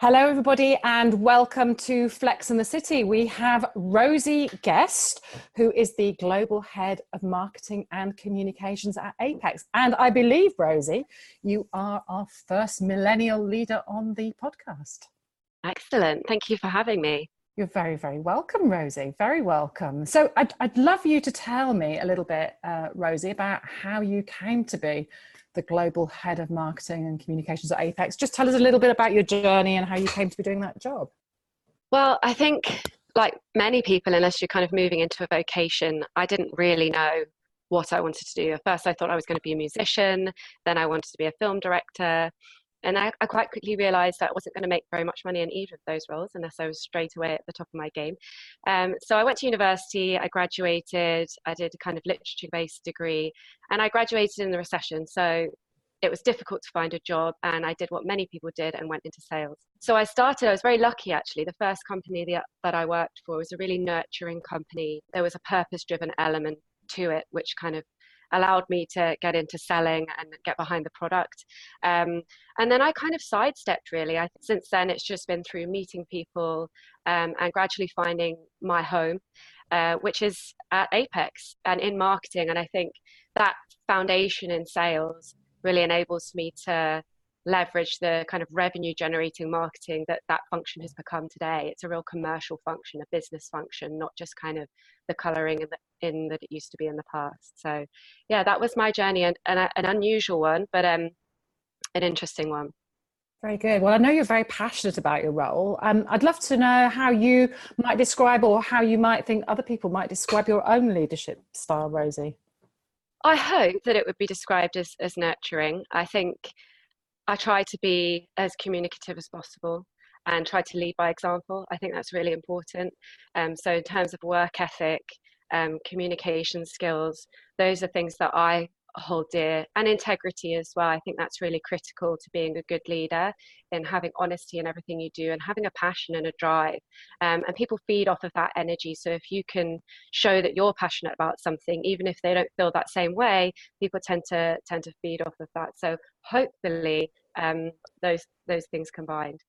Hello, everybody, and welcome to Flex in the City. We have Rosie Guest, who is the Global Head of Marketing and Communications at Apex. And I believe, Rosie, you are our first millennial leader on the podcast. Excellent. Thank you for having me. You're very, very welcome, Rosie. Very welcome. So, I'd, I'd love you to tell me a little bit, uh, Rosie, about how you came to be the global head of marketing and communications at Apex. Just tell us a little bit about your journey and how you came to be doing that job. Well, I think, like many people, unless you're kind of moving into a vocation, I didn't really know what I wanted to do. At first, I thought I was going to be a musician, then I wanted to be a film director. And I, I, quite quickly realized that I wasn't going to make very much money in either of those roles unless I was straight away at the top of my game. Um, so I went to university, I graduated, I did a kind of literature based degree, and I graduated in the recession. So it was difficult to find a job, and I did what many people did and went into sales. So I started, I was very lucky actually. The first company that I worked for was a really nurturing company. There was a purpose driven element to it, which kind of allowed me to get into selling and get behind the product. Um, and then I kind of sidestepped really. I, since then, it's just been through meeting people um, and gradually finding my home, uh, which is at Apex and in marketing. And I think that foundation in sales really enables me to leverage the kind of revenue generating marketing that that function has become today. It's a real commercial function, a business function, not just kind of the coloring in, the, in that it used to be in the past. So, yeah, that was my journey and, and a, an unusual one, but um, an interesting one. Very good. Well, I know you're very passionate about your role. Um, I'd love to know how you might describe or how you might think other people might describe your own leadership style, Rosie. I hope that it would be described as, as nurturing. I think I try to be as communicative as possible and try to lead by example. I think that's really important. Um, so, in terms of work ethic, um, communication skills, those are things that I hold dear, and integrity as well. I think that's really critical to being a good leader in having honesty in everything you do and having a passion and a drive. Um, and people feed off of that energy. So, if you can show that you're passionate about something, even if they don't feel that same way, people tend to tend to feed off of that. So, hopefully, um, those those things combined.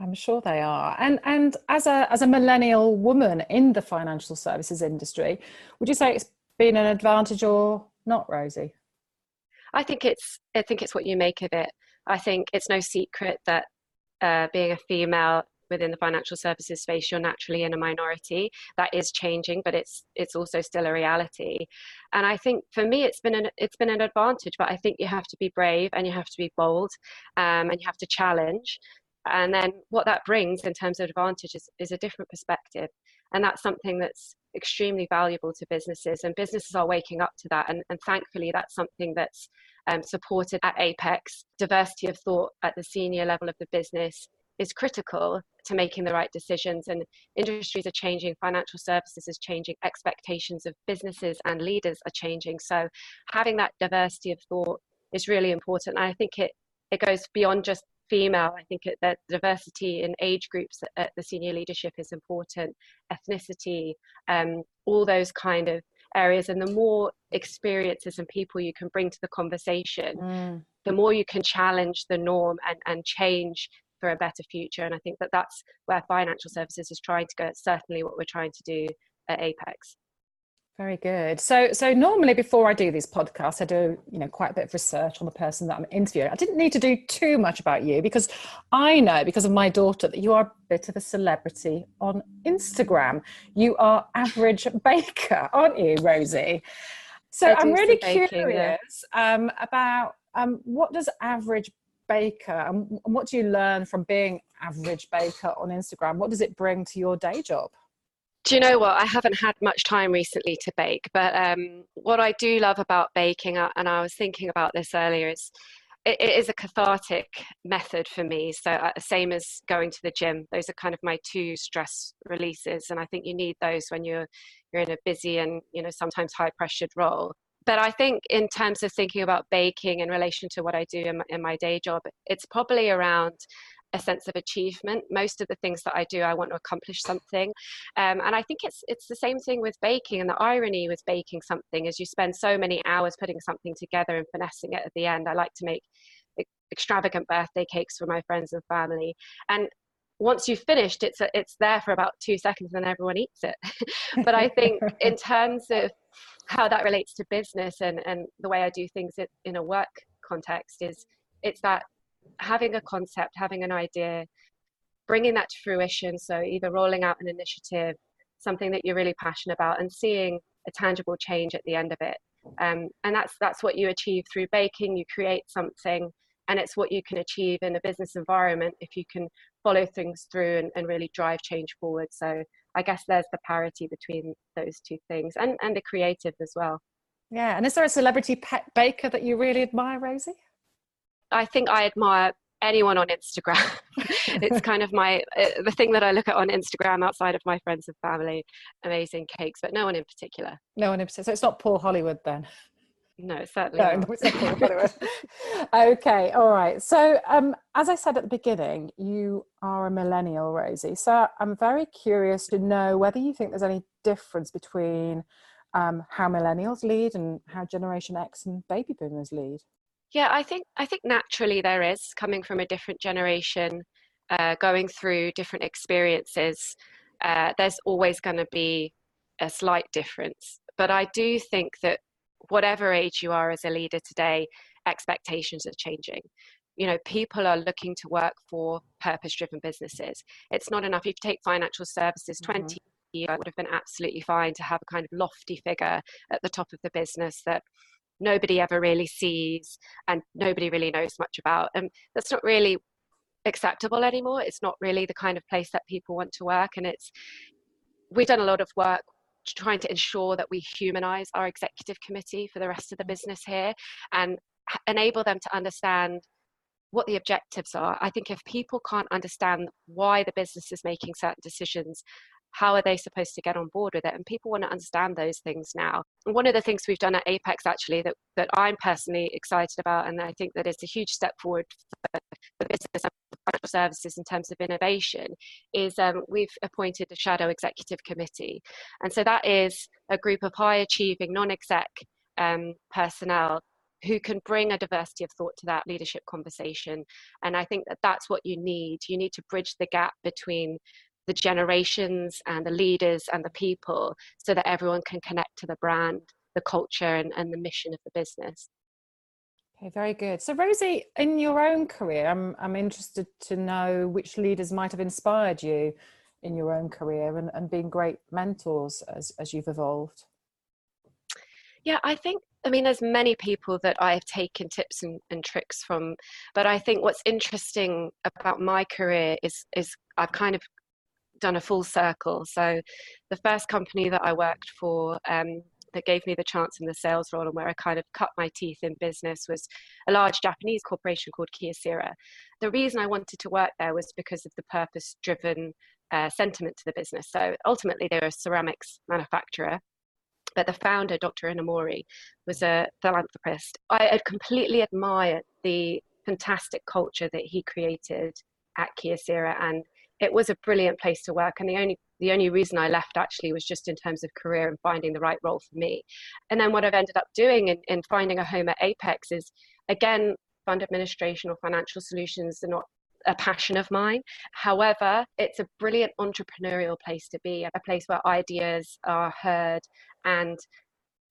I'm sure they are. And and as a as a millennial woman in the financial services industry, would you say it's been an advantage or not, Rosie? I think it's I think it's what you make of it. I think it's no secret that uh, being a female within the financial services space, you're naturally in a minority. That is changing, but it's it's also still a reality. And I think for me, it's been an it's been an advantage. But I think you have to be brave and you have to be bold, um, and you have to challenge. And then what that brings in terms of advantage is, is a different perspective, and that's something that's extremely valuable to businesses. And businesses are waking up to that. And, and thankfully, that's something that's um, supported at Apex. Diversity of thought at the senior level of the business is critical to making the right decisions and industries are changing financial services is changing expectations of businesses and leaders are changing so having that diversity of thought is really important and i think it it goes beyond just female i think that diversity in age groups at the senior leadership is important ethnicity um, all those kind of areas and the more experiences and people you can bring to the conversation mm. the more you can challenge the norm and, and change for a better future. And I think that that's where financial services is trying to go. It's certainly what we're trying to do at Apex. Very good. So, so normally before I do these podcasts, I do you know quite a bit of research on the person that I'm interviewing. I didn't need to do too much about you because I know because of my daughter that you are a bit of a celebrity on Instagram. You are average baker, aren't you, Rosie? So I'm really baking, curious yeah. um, about um, what does average baker and what do you learn from being average baker on instagram what does it bring to your day job do you know what? I haven't had much time recently to bake but um, what i do love about baking uh, and i was thinking about this earlier is it, it is a cathartic method for me. So uh, same as going to the gym those are kind of my two stress releases and i think you need those when you're you're in a busy and you know sometimes high pressured role. But I think in terms of thinking about baking in relation to what I do in my, in my day job, it's probably around a sense of achievement. Most of the things that I do, I want to accomplish something, um, and I think it's it's the same thing with baking. And the irony with baking something is you spend so many hours putting something together and finessing it at the end. I like to make extravagant birthday cakes for my friends and family, and once you've finished, it's a, it's there for about two seconds, and then everyone eats it. but I think in terms of how that relates to business and and the way I do things in a work context is it's that having a concept, having an idea, bringing that to fruition. So either rolling out an initiative, something that you're really passionate about, and seeing a tangible change at the end of it. Um, and that's that's what you achieve through baking. You create something, and it's what you can achieve in a business environment if you can follow things through and, and really drive change forward. So I guess there's the parity between those two things, and and the creative as well. Yeah, and is there a celebrity pet baker that you really admire, Rosie? I think I admire anyone on Instagram. it's kind of my uh, the thing that I look at on Instagram outside of my friends and family, amazing cakes, but no one in particular. No one in particular. So it's not Paul Hollywood then. No, certainly no, not. Not Paul Hollywood. okay, all right. So um, as I said at the beginning, you are a millennial, Rosie. So I'm very curious to know whether you think there's any difference between um, how millennials lead and how Generation X and baby boomers lead. Yeah, I think I think naturally there is coming from a different generation, uh, going through different experiences. Uh, there's always going to be a slight difference, but I do think that whatever age you are as a leader today, expectations are changing. You know, people are looking to work for purpose-driven businesses. It's not enough. If you take financial services, mm-hmm. 20 years would have been absolutely fine to have a kind of lofty figure at the top of the business that nobody ever really sees and nobody really knows much about. And that's not really acceptable anymore. It's not really the kind of place that people want to work. And it's, we've done a lot of work trying to ensure that we humanize our executive committee for the rest of the business here and enable them to understand what the objectives are. I think if people can't understand why the business is making certain decisions how are they supposed to get on board with it? And people want to understand those things now. And one of the things we've done at Apex actually that, that I'm personally excited about, and I think that it's a huge step forward for the business and financial services in terms of innovation, is um, we've appointed a shadow executive committee. And so that is a group of high achieving non exec um, personnel who can bring a diversity of thought to that leadership conversation. And I think that that's what you need. You need to bridge the gap between the generations and the leaders and the people so that everyone can connect to the brand, the culture, and, and the mission of the business. Okay, very good. So, Rosie, in your own career, I'm, I'm interested to know which leaders might have inspired you in your own career and, and being great mentors as, as you've evolved. Yeah, I think I mean, there's many people that I have taken tips and, and, tricks from, but I think what's interesting about my career is is I've kind of done a full circle. So the first company that I worked for um, that gave me the chance in the sales role and where I kind of cut my teeth in business was a large Japanese corporation called Kyocera. The reason I wanted to work there was because of the purpose driven uh, sentiment to the business. So ultimately, they're a ceramics manufacturer. But the founder, Dr. Inamori, was a philanthropist. I had completely admired the fantastic culture that he created at Kyocera and it was a brilliant place to work and the only the only reason I left actually was just in terms of career and finding the right role for me. And then what I've ended up doing in, in finding a home at Apex is again fund administration or financial solutions are not a passion of mine. However, it's a brilliant entrepreneurial place to be, a place where ideas are heard and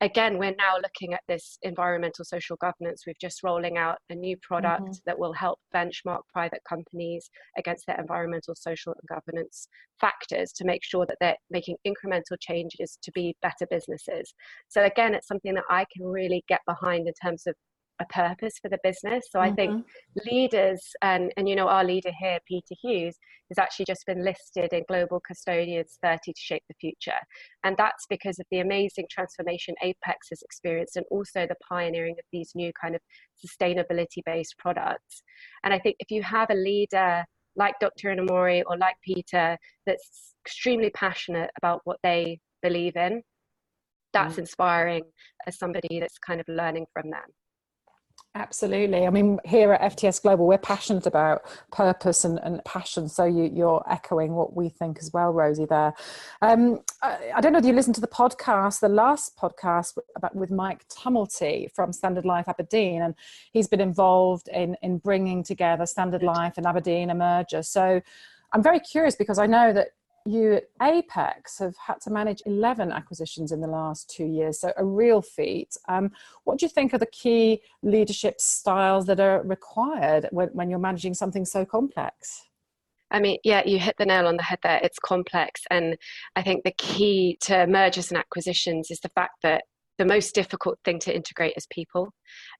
again, we're now looking at this environmental social governance. We've just rolling out a new product mm-hmm. that will help benchmark private companies against their environmental, social, and governance factors to make sure that they're making incremental changes to be better businesses. So again, it's something that I can really get behind in terms of a purpose for the business. So mm-hmm. I think mm-hmm. leaders and and you know our leader here, Peter Hughes, has actually just been listed in Global Custodians 30 to shape the future. And that's because of the amazing transformation Apex has experienced and also the pioneering of these new kind of sustainability based products. And I think if you have a leader like Dr. Inamori or like Peter that's extremely passionate about what they believe in, that's mm. inspiring as somebody that's kind of learning from them. Absolutely. I mean, here at FTS Global, we're passionate about purpose and, and passion. So you, are echoing what we think as well, Rosie. There. Um, I, I, don't know if you listened to the podcast, the last podcast about with Mike Tumilty from Standard Life Aberdeen, and he's been involved in in bringing together Standard Life and Aberdeen a merger. So I'm very curious because I know that you at Apex have had to manage 11 acquisitions in the last two years, so a real feat. Um, what do you think are the key leadership styles that are required when, when you're managing something so complex? I mean, yeah, you hit the nail on the head there. It's complex. And I think the key to mergers and acquisitions is the fact that the most difficult thing to integrate is people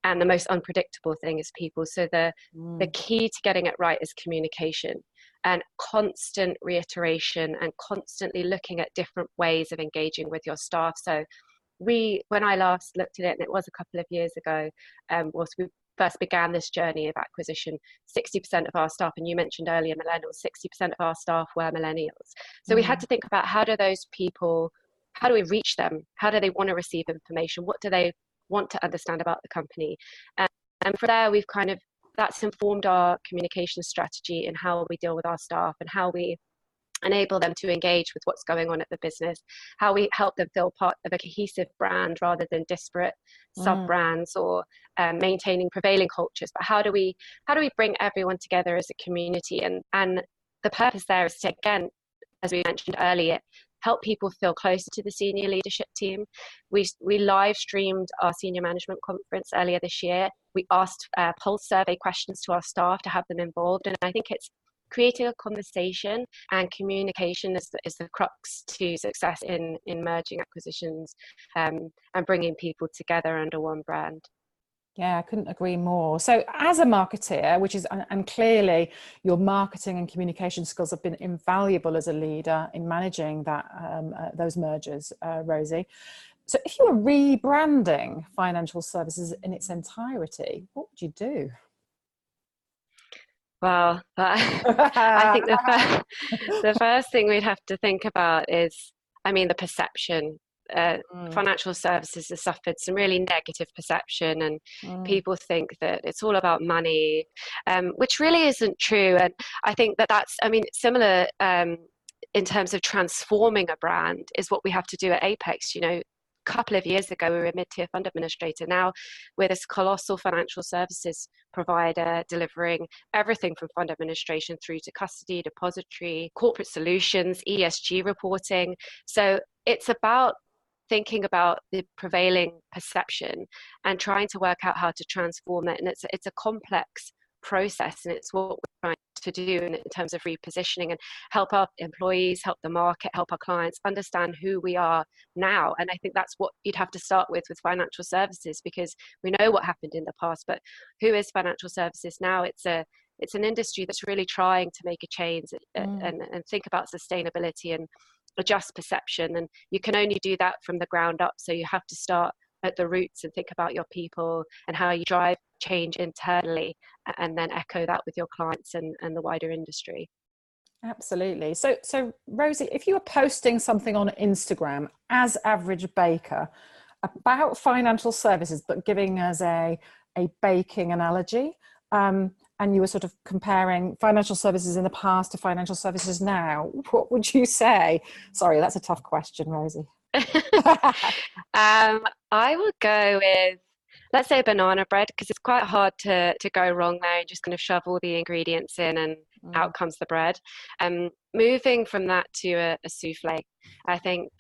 and the most unpredictable thing is people. So the, mm. the key to getting it right is communication and constant reiteration and constantly looking at different ways of engaging with your staff. So we, when I last looked at it, and it was a couple of years ago, um, was we first began this journey of acquisition, 60% of our staff, and you mentioned earlier millennials, 60% of our staff were millennials. So mm. we had mm. to think about how do those people, how do we reach them? How do they want to receive information? What do they want to understand about the company? And, and from there, we've kind of, that's informed our communication strategy and how we deal with our staff and how we enable them to engage with what's going on at the business, how we help them feel part of a cohesive brand rather than disparate mm. sub brands or um, maintaining prevailing cultures. But how do we how do we bring everyone together as a community? And and the purpose there is to again, as we mentioned earlier, help people feel closer to the senior leadership team. We, we live streamed our senior management conference earlier this year. We asked uh, pulse survey questions to our staff to have them involved. And I think it's creating a conversation and communication is, is the crux to success in, in merging acquisitions um, and bringing people together under one brand. Yeah, I couldn't agree more. So, as a marketeer, which is, and clearly your marketing and communication skills have been invaluable as a leader in managing that um, uh, those mergers, uh, Rosie. So, if you were rebranding financial services in its entirety, what would you do? Well, I think the first, the first thing we'd have to think about is, I mean, the perception. Uh, mm. Financial services has suffered some really negative perception, and mm. people think that it's all about money, um, which really isn't true. And I think that that's, I mean, similar um, in terms of transforming a brand is what we have to do at Apex. You know, couple of years ago, we were a mid-tier fund administrator. Now we're this colossal financial services provider delivering everything from fund administration through to custody, depository, corporate solutions, ESG reporting. So it's about thinking about the prevailing perception and trying to work out how to transform it. And it's it's a complex process and it's what we're trying to do in, in, terms of repositioning and help our employees help the market help our clients understand who we are now. And i think that's what you'd have to start with with financial services because we know what happened in the past but who is financial services now? It's a it's an industry that's really trying to make a change uh, mm. and, and think about sustainability and adjust perception and you can only do that from the ground up. So you have to start at the roots and think about your people and how you drive change internally and then echo that with your clients and, and the wider industry. Absolutely. So so rosie if you were posting something on instagram as average baker about financial services but giving us a a baking analogy um, and you were sort of comparing financial services in the past to financial services now what would you say? Sorry that's a tough question rosie. Um, I would go with let's say banana bread because it's quite hard to to go wrong there and just kind of shove all the ingredients in and mm. out comes the bread. Um, moving from that to a, a souffle, I think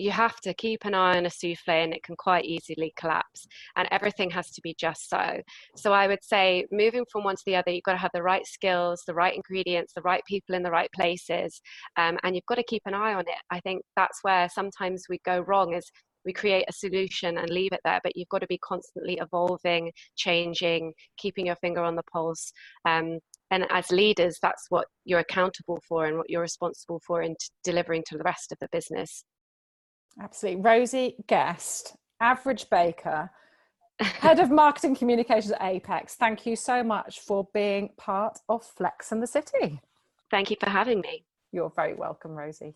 you have to keep an eye on a souffle and it can quite easily collapse and everything has to be just so so i would say moving from one to the other you've got to have the right skills the right ingredients the right people in the right places um, and you've got to keep an eye on it i think that's where sometimes we go wrong is we create a solution and leave it there but you've got to be constantly evolving changing keeping your finger on the pulse um, and as leaders that's what you're accountable for and what you're responsible for in t- delivering to the rest of the business Absolutely. Rosie Guest, average baker, head of marketing communications at Apex. Thank you so much for being part of Flex and the City. Thank you for having me. You're very welcome, Rosie.